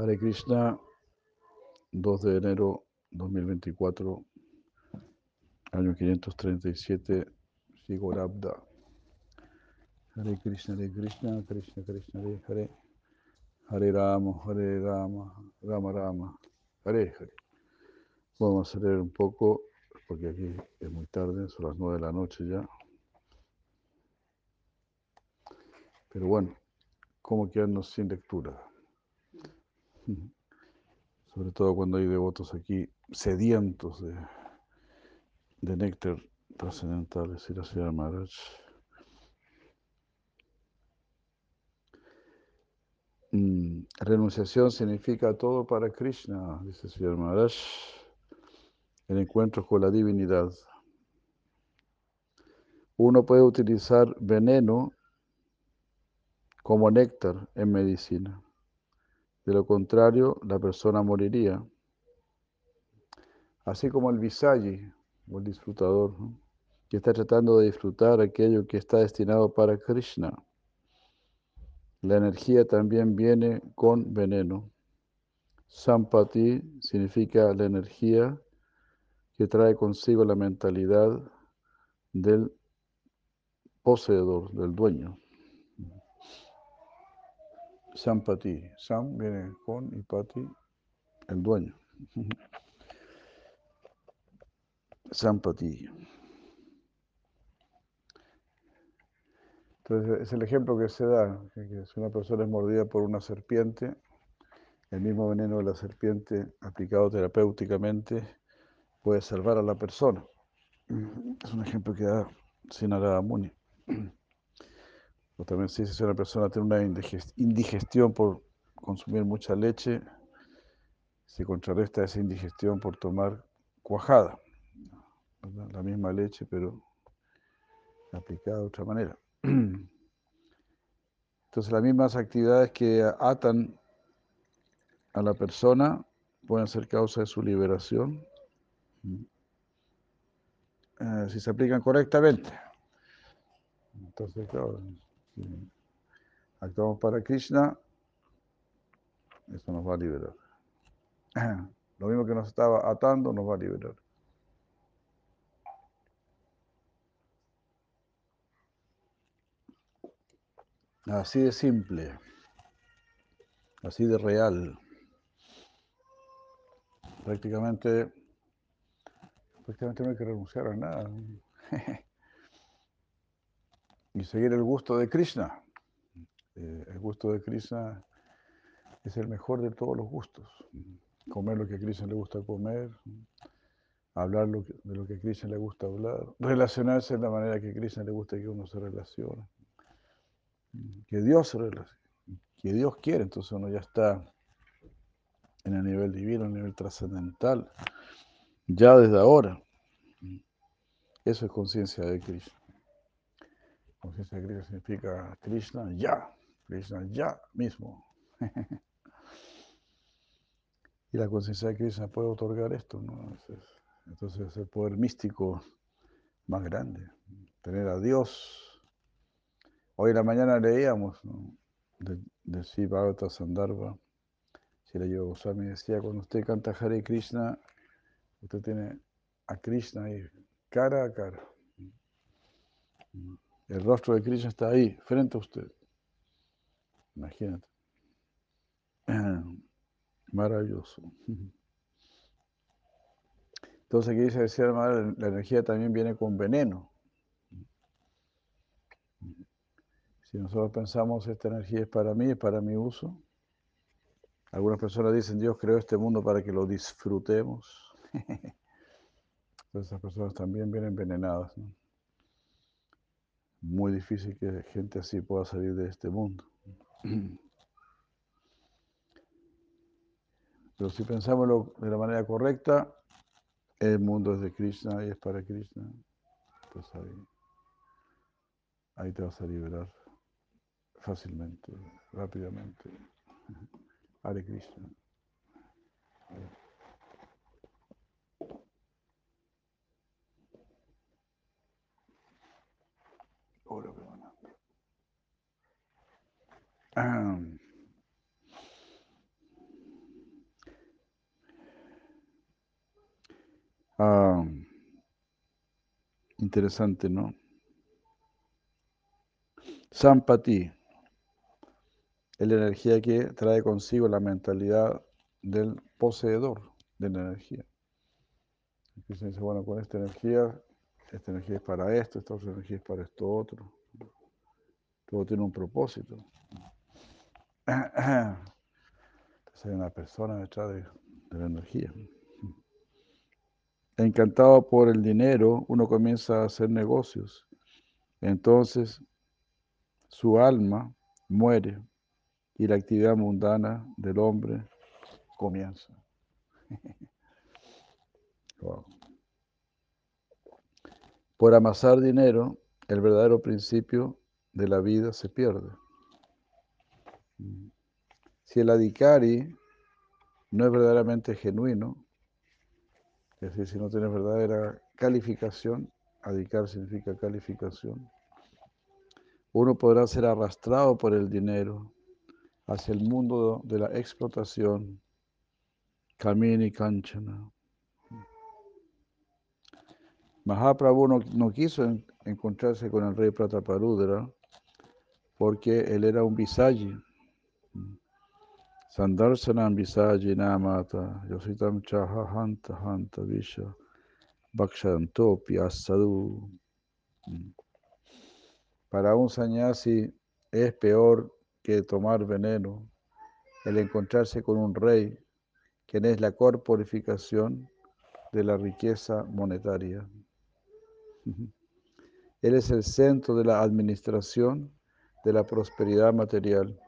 Hare Krishna, 2 de enero 2024, año 537, Sigorabda. Hare Krishna, Hare Krishna, Krishna Krishna, Hare Hare, Hare Rama, Hare Rama, Rama Rama, Hare Hare. Vamos a leer un poco, porque aquí es muy tarde, son las 9 de la noche ya. Pero bueno, ¿cómo quedarnos sin lectura? Sobre todo cuando hay devotos aquí sedientos de, néctar trascendental, decir la señora Maharaj. Renunciación significa todo para Krishna, dice señor Maharaj, el encuentro con la divinidad. Uno puede utilizar veneno como néctar en medicina. De lo contrario, la persona moriría. Así como el visayi, o el disfrutador, que está tratando de disfrutar aquello que está destinado para Krishna. La energía también viene con veneno. Sampati significa la energía que trae consigo la mentalidad del poseedor, del dueño. Sampati. Sam viene con y Pati, el dueño. Sampati. Entonces, es el ejemplo que se da, que si una persona es mordida por una serpiente, el mismo veneno de la serpiente aplicado terapéuticamente puede salvar a la persona. Es un ejemplo que da Sinarada Muni. O también si una persona tiene una indigestión por consumir mucha leche, se contrarresta esa indigestión por tomar cuajada. La misma leche, pero aplicada de otra manera. Entonces las mismas actividades que atan a la persona pueden ser causa de su liberación eh, si se aplican correctamente. Entonces, claro, actuamos para Krishna, eso nos va a liberar. Lo mismo que nos estaba atando nos va a liberar. Así de simple, así de real. Prácticamente, prácticamente no hay que renunciar a nada. y seguir el gusto de Krishna. Eh, el gusto de Krishna es el mejor de todos los gustos. Comer lo que a Krishna le gusta comer, hablar de lo que a Krishna le gusta hablar, relacionarse de la manera que a Krishna le gusta que uno se relacione. Que Dios se relacione, que Dios quiere, entonces uno ya está en el nivel divino, en el nivel trascendental, ya desde ahora. Eso es conciencia de Krishna. Conciencia de Krishna significa Krishna ya, Krishna ya mismo. y la conciencia de Krishna puede otorgar esto, ¿no? Entonces es el poder místico más grande, tener a Dios. Hoy en la mañana leíamos de, de Sri Sandarbha, si la Yoga Goswami decía, cuando usted canta Hare Krishna, usted tiene a Krishna ahí, cara a cara. El rostro de Krishna está ahí, frente a usted. Imagínate. Maravilloso. Entonces aquí dice, decía la energía también viene con veneno. Si nosotros pensamos esta energía es para mí, es para mi uso. Algunas personas dicen, Dios creó este mundo para que lo disfrutemos. Entonces esas personas también vienen envenenadas. ¿no? Muy difícil que gente así pueda salir de este mundo. Pero si pensamos de la manera correcta, el mundo es de Krishna y es para Krishna, pues ahí, te vas a liberar fácilmente, rápidamente. Hare Krishna. Ah. Ah. Interesante, ¿no? Sampati es la energía que trae consigo la mentalidad del poseedor de la energía. Dice, bueno, con esta energía esta energía es para esto, esta otra energía es para esto otro. Todo tiene un propósito. Entonces hay una persona detrás de, de la energía. Encantado por el dinero, uno comienza a hacer negocios. Entonces, su alma muere y la actividad mundana del hombre comienza. Por amasar dinero, el verdadero principio de la vida se pierde. Si el adhikari no es verdaderamente genuino, es decir, si no tiene verdadera calificación, adicar significa calificación, uno podrá ser arrastrado por el dinero hacia el mundo de la explotación, Kamini Kanchana. Mahaprabhu no, quiso encontrarse con el rey Prataparudra porque él era un visayi. Sandarsanam visayi namata, yositam chaha hanta hanta visha, bhakshantopi asadu. Para un sannyasi es peor que tomar veneno el encontrarse con un rey, quien es la corporificación de la riqueza monetaria. Él es el centro de la administración de la prosperidad material.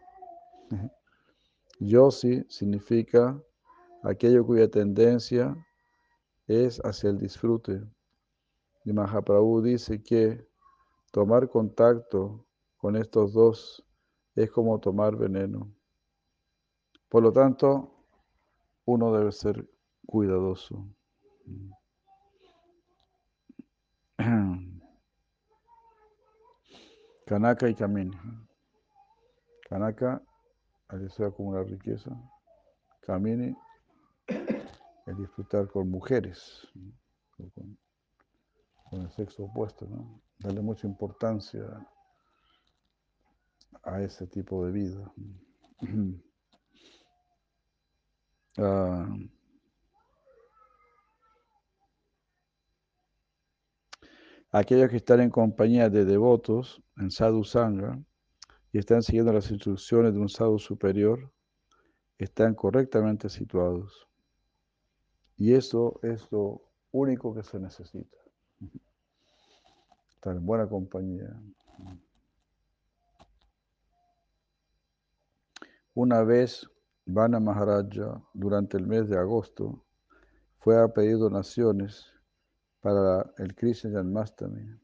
Yosi significa aquello cuya tendencia es hacia el disfrute. Y Mahaprabhu dice que tomar contacto con estos dos es como tomar veneno. Por lo tanto, uno debe ser cuidadoso. Kanaka y Kamini. Kanaka, al deseo acumular riqueza. Kamini, el disfrutar con mujeres, con, el sexo opuesto, ¿no? Darle mucha importancia a ese tipo de vida. Ah, aquellos que están en compañía de devotos en sadhu sangha y están siguiendo las instrucciones de un sadhu superior, están correctamente situados. Y eso es lo único que se necesita. Estar en buena compañía. Una vez, Vana Maharaja, durante el mes de agosto, fue a pedir donaciones para el Krishna Janmastami.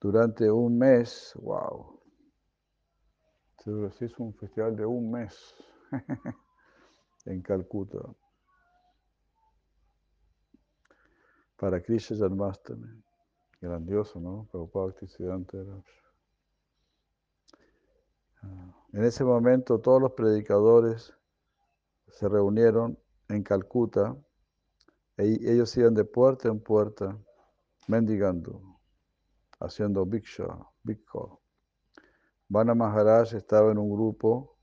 Durante un mes, wow, se hizo un festival de un mes en Calcuta para Krishna Janmastami. Grandioso, ¿no? Prabhupada Bhaktisiddhanta era en ese momento todos los predicadores se reunieron en Calcuta ellos iban de puerta en puerta mendigando, haciendo bhiksha, bhikkha. Vana Maharaj estaba en un grupo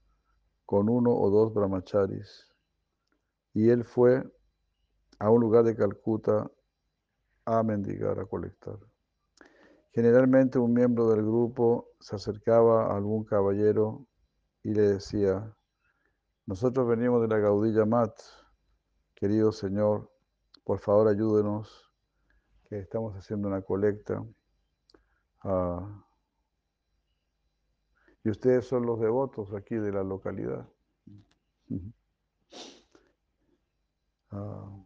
con uno o dos brahmacharis y él fue a un lugar de Calcuta a mendigar, a colectar. Generalmente un miembro del grupo se acercaba a algún caballero y le decía, nosotros venimos de la Gaudilla Mat, querido Señor, por favor ayúdenos, que estamos haciendo una colecta. Ah, y ustedes son los devotos aquí de la localidad. Uh,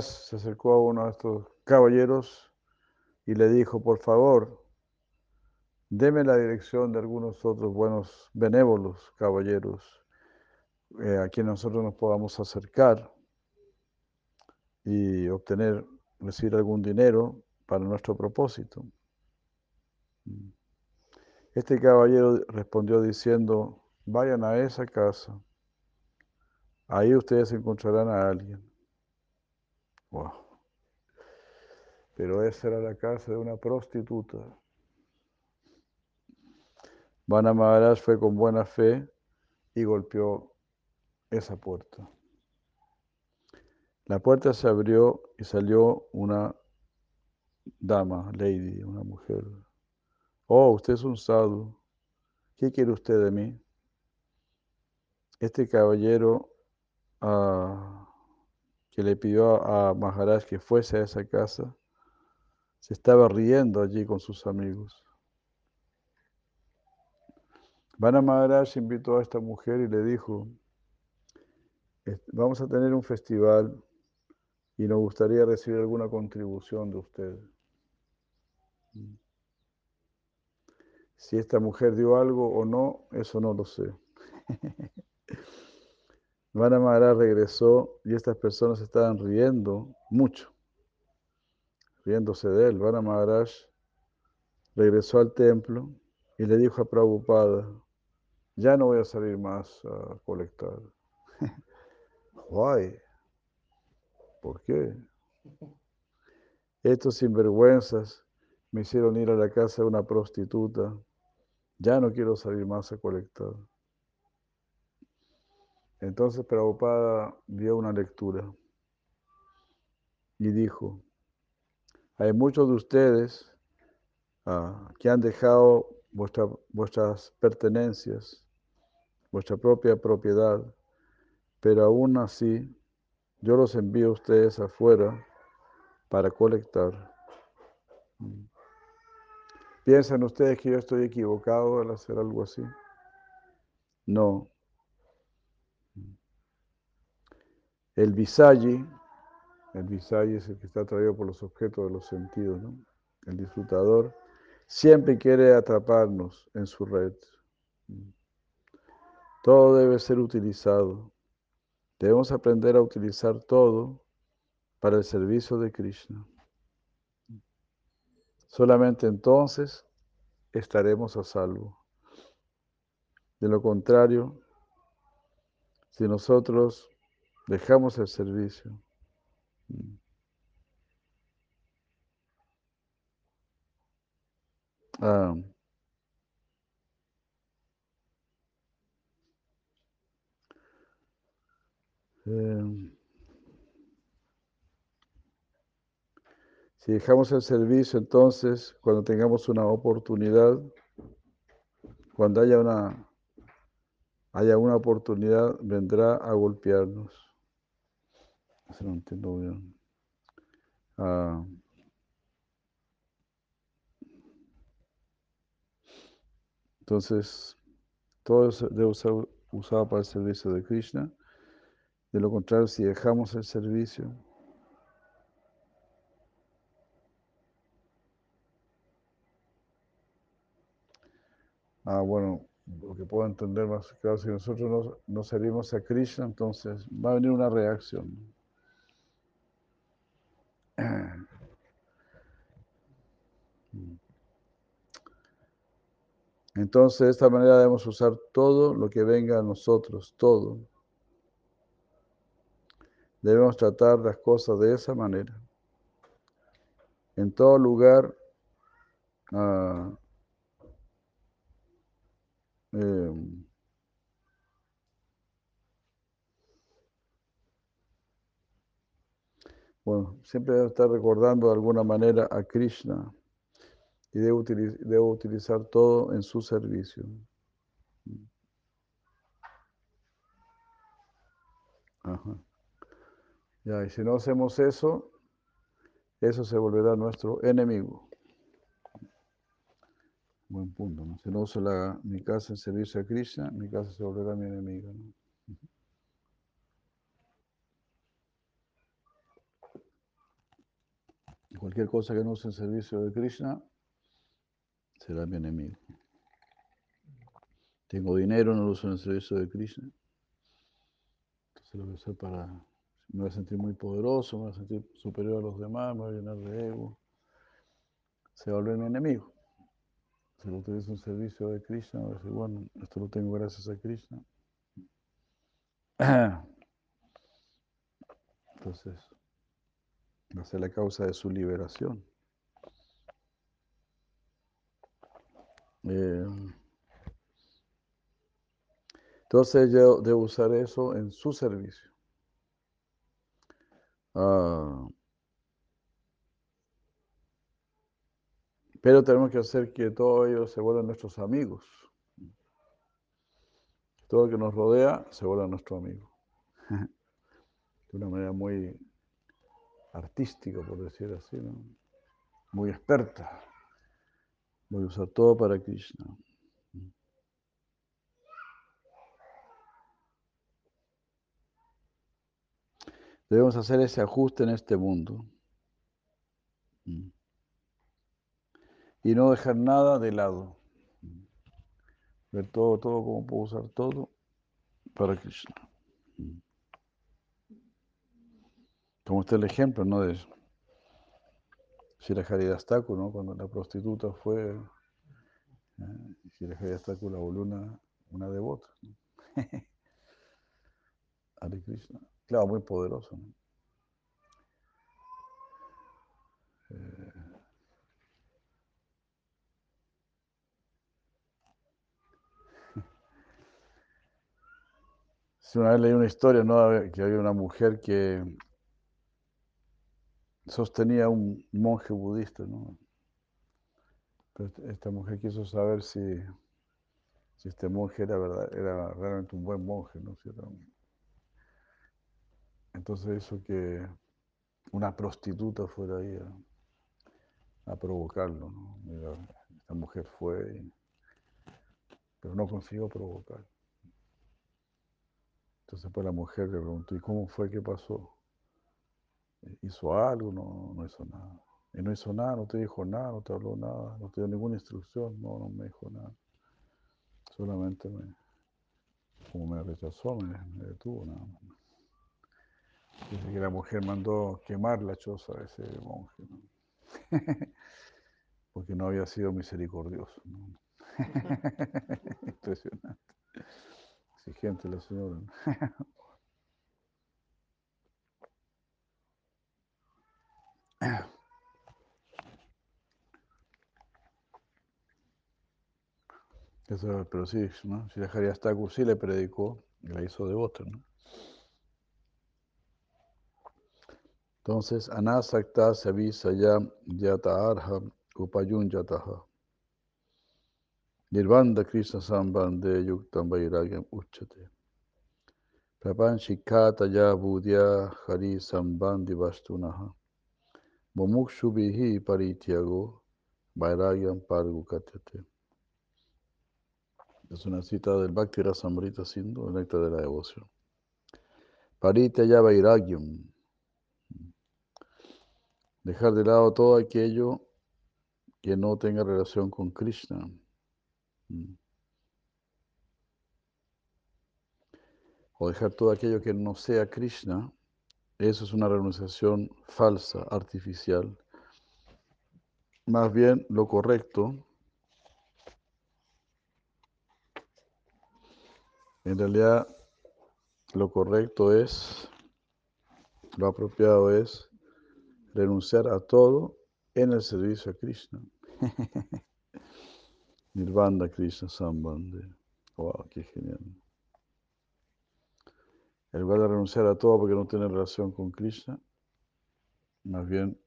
se acercó a uno de estos caballeros y le dijo, por favor, deme la dirección de algunos otros buenos benévolos caballeros eh, a quienes nosotros nos podamos acercar y obtener, recibir algún dinero para nuestro propósito. Mm. Este caballero respondió diciendo, vayan a esa casa, ahí ustedes encontrarán a alguien. Wow. Pero esa era la casa de una prostituta. Vana fue con buena fe y golpeó esa puerta. La puerta se abrió y salió una dama, lady, una mujer. Oh, usted es un sadhu. ¿Qué quiere usted de mí? Este caballero ah, que le pidió a Maharaj que fuese a esa casa, se estaba riendo allí con sus amigos. Vana Maharaj invitó a esta mujer y le dijo, vamos a tener un festival y nos gustaría recibir alguna contribución de usted. Si esta mujer dio algo o no, eso no lo sé. Vana regresó y estas personas estaban riendo mucho, riéndose de él. Vana Maharaj regresó al templo y le dijo a Prabhupada, ya no voy a salir más a colectar. ¿Por qué? Estos sinvergüenzas me hicieron ir a la casa de una prostituta. Ya no quiero salir más a colectar. Entonces Prabhupada dio una lectura y dijo, hay muchos de ustedes ah, que han dejado vuestras pertenencias, vuestra propia propiedad, pero aún así yo los envío a ustedes afuera para colectar. ¿Piensan ustedes que yo estoy equivocado al hacer algo así? No, El visayi, el visayi es el que está atraído por los objetos de los sentidos, ¿no? El disfrutador siempre quiere atraparnos en su red. Todo debe ser utilizado. Debemos aprender a utilizar todo para el servicio de Krishna. Solamente entonces estaremos a salvo. De lo contrario, si nosotros Dejamos el servicio. Mm. Ah. Em. si dejamos el servicio, entonces, cuando tengamos una oportunidad, cuando haya una, haya una oportunidad, vendrá a golpearnos no entiendo. Ah, entonces, todo debe ser usado para el servicio de Krishna. De lo contrario, si dejamos el servicio, Ah, bueno, lo que puedo entender más claro, si nosotros no, no servimos a Krishna, entonces va a venir una reacción. Entonces, de esta manera debemos usar todo lo que venga a nosotros, todo. Debemos tratar las cosas de esa manera. En todo lugar, uh, Bueno, siempre debo estar recordando de alguna manera a Krishna y debo, utilizar todo en su servicio. Ajá. Ya, y si no hacemos eso, eso se volverá nuestro enemigo. Buen punto, ¿no? Si no uso la, mi casa en servicio a Krishna, mi casa se volverá mi enemigo. Cualquier cosa que no use en servicio de Krishna será mi enemigo. Tengo dinero, no lo uso en servicio de Krishna. Entonces lo voy a hacer para... Me voy a sentir muy poderoso, me voy a sentir superior a los demás, me voy a llenar de ego. Se volver mi enemigo. Si lo utilizo en servicio de Krishna, voy a decir, bueno, esto lo tengo gracias a Krishna. Entonces, Va a ser la causa de su liberación. Eh, entonces yo debo usar eso en su servicio. Ah, pero tenemos que hacer que todos ellos se vuelvan nuestros amigos. Todo lo que nos rodea se vuelva nuestro amigo. De una manera muy artística, por decir así, ¿no? muy experta. Voy a usar todo para Krishna. Debemos hacer ese ajuste en este mundo. Y no dejar nada de lado. Ver todo, todo, cómo puedo usar todo para Krishna. Como está el ejemplo, ¿no? De Shira Haridastaku, ¿no? Cuando la prostituta fue, eh, Shira la volvió una, una devota. ¿no? Hare Krishna. Claro, muy poderoso. ¿no? Eh, una vez leí una historia, ¿no? Que había una mujer que sostenía un monje budista. Pero esta mujer quiso saber si, este monje era, verdad, era realmente un buen monje, ¿no? Si era Entonces hizo que una prostituta fuera ahí a, provocarlo, ¿no? Esta mujer fue, pero no consiguió provocar. Entonces pues la mujer le preguntó, ¿y cómo fue? ¿Qué pasó? ¿Hizo algo? No, no hizo nada. Y no hizo nada, no te dijo nada, no te habló nada, no te dio ninguna instrucción, no, no me dijo nada. Solamente me, como me rechazó, me, me detuvo nada más. Dice que la mujer mandó quemar la choza de ese monje, ¿no? porque no había sido misericordioso. ¿no? Impresionante. Exigente la señora. ¿no? Eso, pero sí, ¿no? Si dejaría hasta sí le predicó y la hizo devota, ¿no? Entonces, anasakta savisaya yata arha upayunjataha. Nirvanda Krishna sambande yuktam vairagyam uchate. Prapanchikata ya budya hari sambandi vastunaha. Mumukshu vihi parityago vairagyam pargukatyate. Es una cita del Bhakti Rasamrita Sindhu, el de la devoción. Paritya vairagyam. Dejar de lado todo aquello que no tenga relación con Krishna. Mm. O dejar todo aquello que no sea Krishna, eso es una renunciación falsa, artificial. Más bien lo correcto, en realidad lo correcto es, lo apropiado es renunciar a todo en el servicio a Krishna. Nirvana Krishna Sambande. Wow, qué genial. En lugar de renunciar a todo porque no tiene relación con Krishna, más bien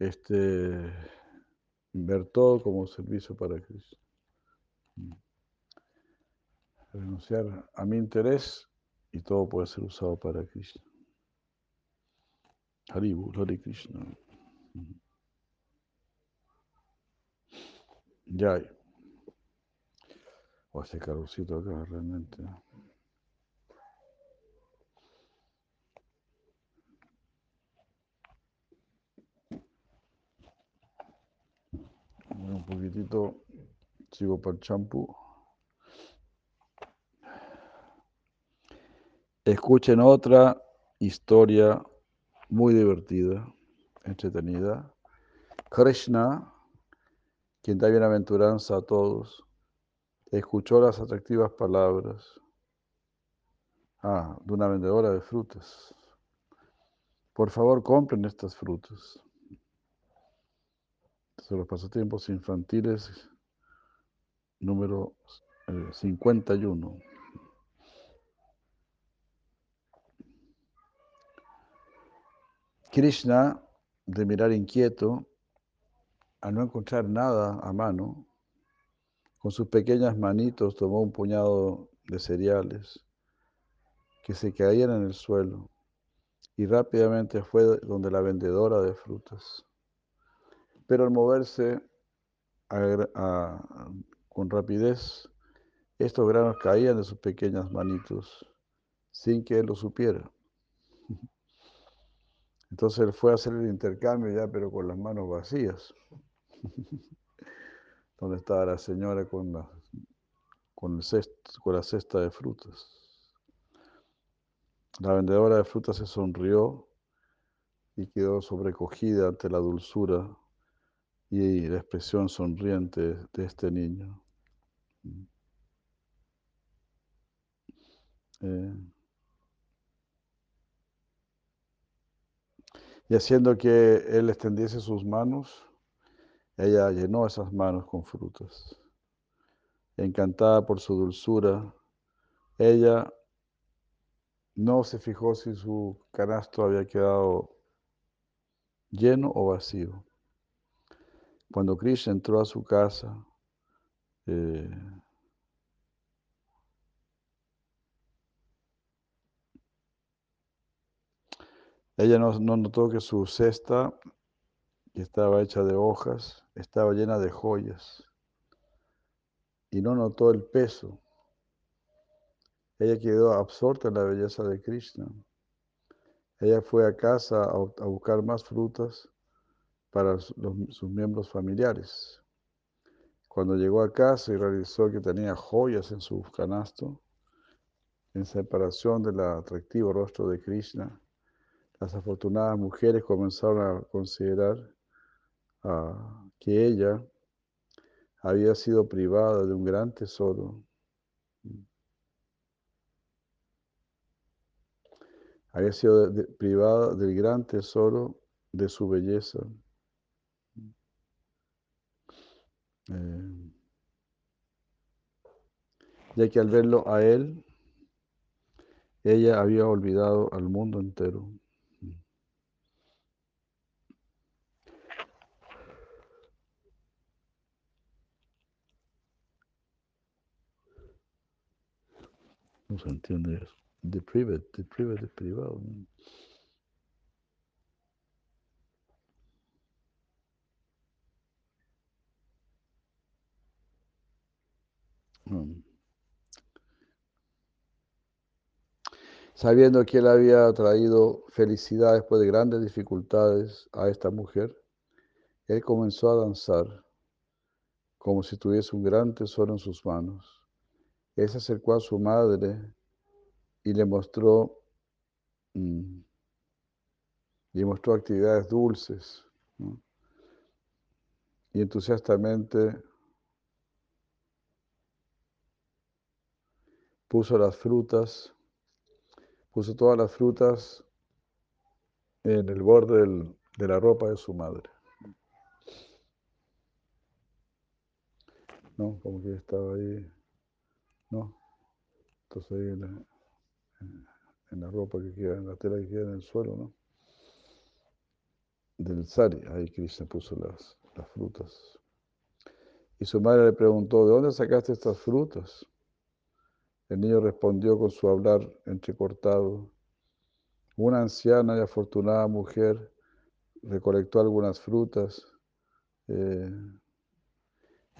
este, ver todo como servicio para Krishna. Renunciar a mi interés y todo puede ser usado para Krishna. Haribu, Hare Krishna. Ya hay. O ese calorcito acá realmente. un poquitito, sigo para el champú. Escuchen otra historia muy divertida, entretenida. Krishna, quien da bienaventuranza a todos, escuchó las atractivas palabras ah, de una vendedora de frutas. por favor compren estas frutas. Son los pasatiempos infantiles número 51. Krishna, de mirar inquieto, al no encontrar nada a mano, con sus pequeñas manitos tomó un puñado de cereales que se caían en el suelo y rápidamente fue donde la vendedora de frutas. Pero al moverse con rapidez, estos granos caían de sus pequeñas manitos sin que él lo supiera. Entonces él fue a hacer el intercambio ya, pero con las manos vacías. Donde estaba la señora con la, cesta de frutas. La vendedora de frutas se sonrió y quedó sobrecogida ante la dulzura y la expresión sonriente de este niño. Eh, y haciendo que él extendiese sus manos, ella llenó esas manos con frutas. Encantada por su dulzura, ella no se fijó si su canasto había quedado lleno o vacío. Cuando Krishna entró a su casa, eh, ella no, notó que su cesta, que estaba hecha de hojas, estaba llena de joyas y no notó el peso. Ella quedó absorta en la belleza de Krishna. Ella fue a casa a, buscar más frutas para sus miembros familiares. Cuando llegó a casa y realizó que tenía joyas en su canasto, en separación del atractivo rostro de Krishna, las afortunadas mujeres comenzaron a considerar ah, que ella había sido privada de un gran tesoro. Había sido privada del gran tesoro de su belleza. Eh, ya que al verlo a él, ella había olvidado al mundo entero. No se entiende eso. Private, de private, de privado. Sabiendo que él había traído felicidad después de grandes dificultades a esta mujer, él comenzó a danzar como si tuviese un gran tesoro en sus manos. Él se acercó a su madre y le mostró, mm, y mostró actividades dulces. Y entusiastamente puso las frutas, puso todas las frutas en el borde de la ropa de su madre. ¿No? Como que estaba ahí. ¿No? Entonces ahí en la, en la ropa que queda, en la tela que queda en el suelo, ¿no? Del sari, ahí Krishna puso las, las frutas. Y su madre le preguntó, ¿de dónde sacaste estas frutas? El niño respondió con su hablar entrecortado. Una anciana y afortunada mujer recolectó algunas frutas eh,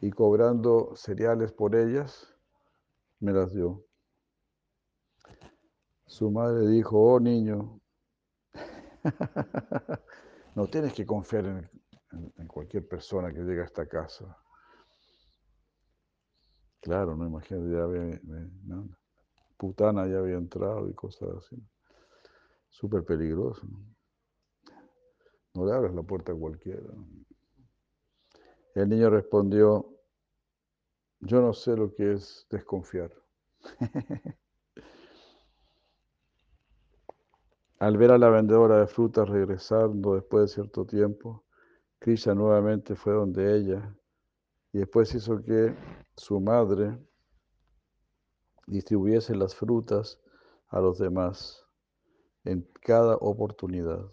y cobrando cereales por ellas, me las dio. Su madre dijo, oh niño, no tienes que confiar en, cualquier persona que llegue a esta casa. Claro, no imagínate, ya había, putana ya había entrado y cosas así. Súper peligroso. ¿no? le abres la puerta a cualquiera. El niño respondió, yo no sé lo que es desconfiar. Al ver a la vendedora de frutas regresando después de cierto tiempo, Krishna nuevamente fue donde ella y después hizo que su madre distribuyese las frutas a los demás en cada oportunidad.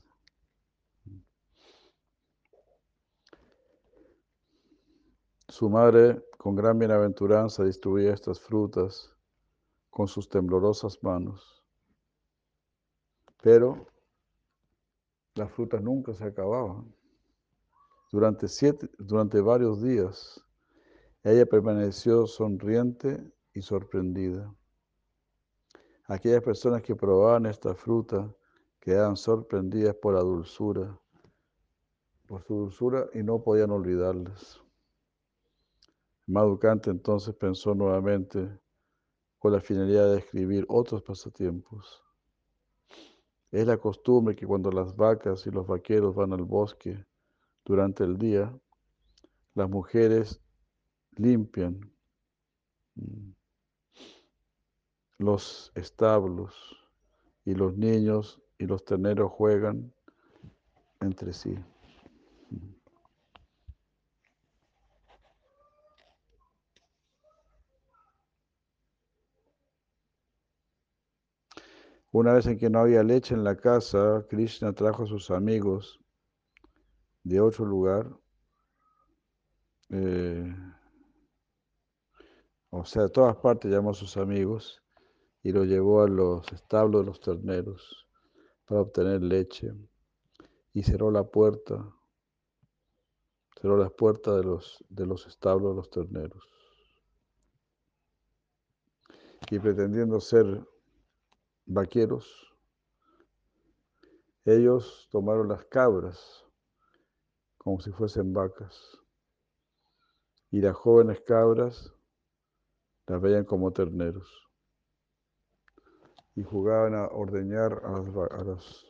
Su madre, con gran bienaventuranza, distribuía estas frutas con sus temblorosas manos. Pero las frutas nunca se acababan. Durante, siete, durante varios días, ella permaneció sonriente y sorprendida. Aquellas personas que probaban esta fruta quedaban sorprendidas por la dulzura, por su dulzura y no podían olvidarlas. Madhukanta entonces pensó nuevamente con la finalidad de escribir otros pasatiempos. Es la costumbre que cuando las vacas y los vaqueros van al bosque durante el día, las mujeres limpian mm, los establos y los niños y los terneros juegan entre sí. Una vez en que no había leche en la casa, Krishna trajo a sus amigos de otro lugar, eh, o sea, de todas partes llamó a sus amigos y lo llevó a los establos de los terneros para obtener leche y cerró la puerta, cerró las puertas de los, de los establos de los terneros. Y pretendiendo ser vaqueros, ellos tomaron las cabras como si fuesen vacas. Y las jóvenes cabras las veían como terneros. Y jugaban a ordeñar a las,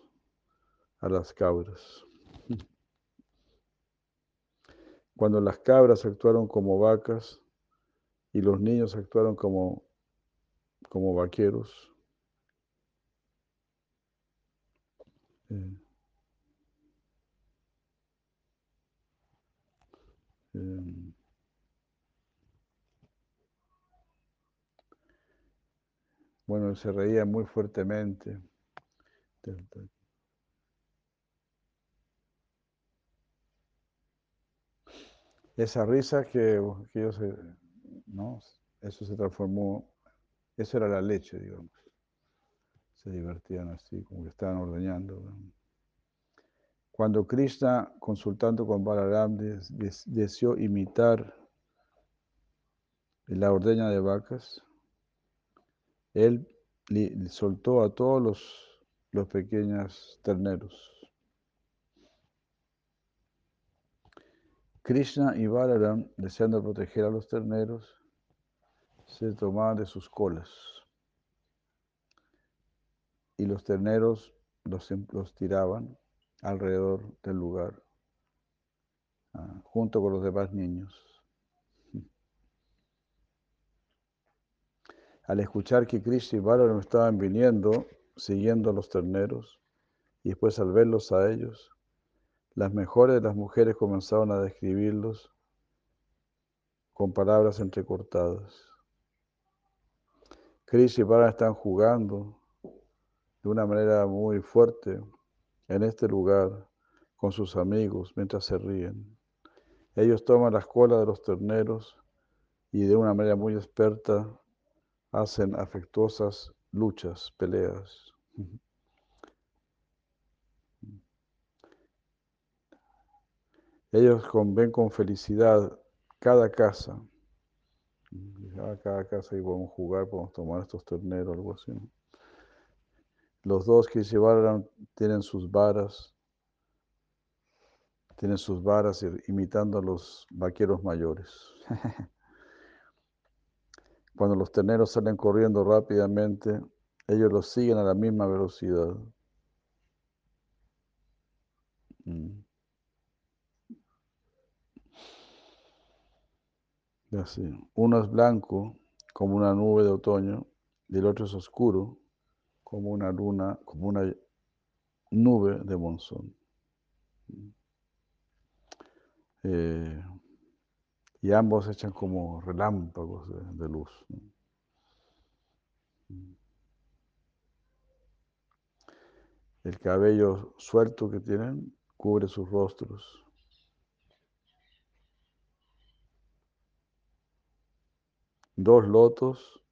a las, cabras. Cuando las cabras actuaron como vacas y los niños actuaron como, como vaqueros, Eh, em, bueno, se reía muy fuertemente. Esa risa que, que ellos, ¿no? Eso se transformó, eso era la leche, digamos se divertían así, como que estaban ordeñando. Cuando Krishna, consultando con Balaram, deseó imitar la ordeña de vacas, él soltó a todos los, los pequeños terneros. Krishna y Balaram, deseando proteger a los terneros, se tomaban de sus colas y los terneros los, em, los tiraban alrededor del lugar, ah, junto con los demás niños. Al escuchar que Krishna y Balaram estaban viniendo, siguiendo a los terneros, y después al verlos a ellos, las mejores de las mujeres comenzaron a describirlos con palabras entrecortadas. Krishna y Balaram están jugando, de una manera muy fuerte en este lugar con sus amigos mientras se ríen. Ellos toman las colas de los terneros y de una manera muy experta hacen afectuosas luchas, peleas. Ellos ven con felicidad cada casa. Ah, cada casa y podemos jugar, podemos tomar estos terneros, algo así. Los dos que llevaron tienen sus varas, tienen sus varas imitando a los vaqueros mayores. Cuando los terneros salen corriendo rápidamente, ellos los siguen a la misma velocidad. Mm. Así. Uno es blanco, como una nube de otoño, y el otro es oscuro, como una luna, como una nube de monzón. Eh, y ambos echan como relámpagos de, luz. El cabello suelto que tienen cubre sus rostros. Dos lotos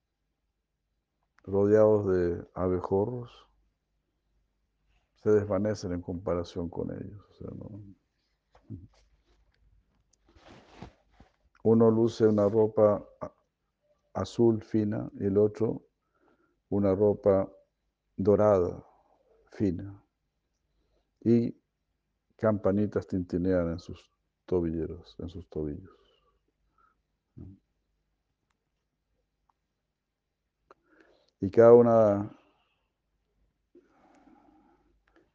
rodeados de abejorros se desvanecen en comparación con ellos. Uno luce una ropa azul fina y el otro una ropa dorada fina. Y campanitas tintinean en sus tobilleros, en sus tobillos. Y cada una,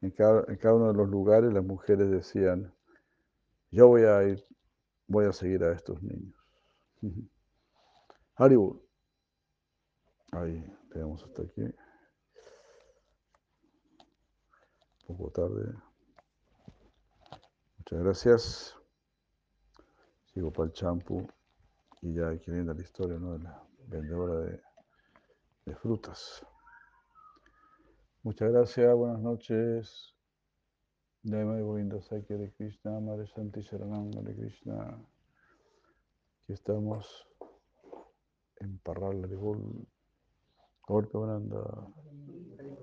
en cada, en cada uno de los lugares las mujeres decían, yo voy a ir, voy a seguir a estos niños. Hollywood. Ahí, tenemos hasta aquí. Un poco tarde. Muchas gracias. Sigo para el champú. Y ya, qué linda la historia, ¿no? De la vendedora de, de frutas. Muchas gracias, buenas noches. Dema Govinda Sakya de Krishna, Madre Santi Sharanam de Krishna. Aquí estamos en Parral Gol, Gorka.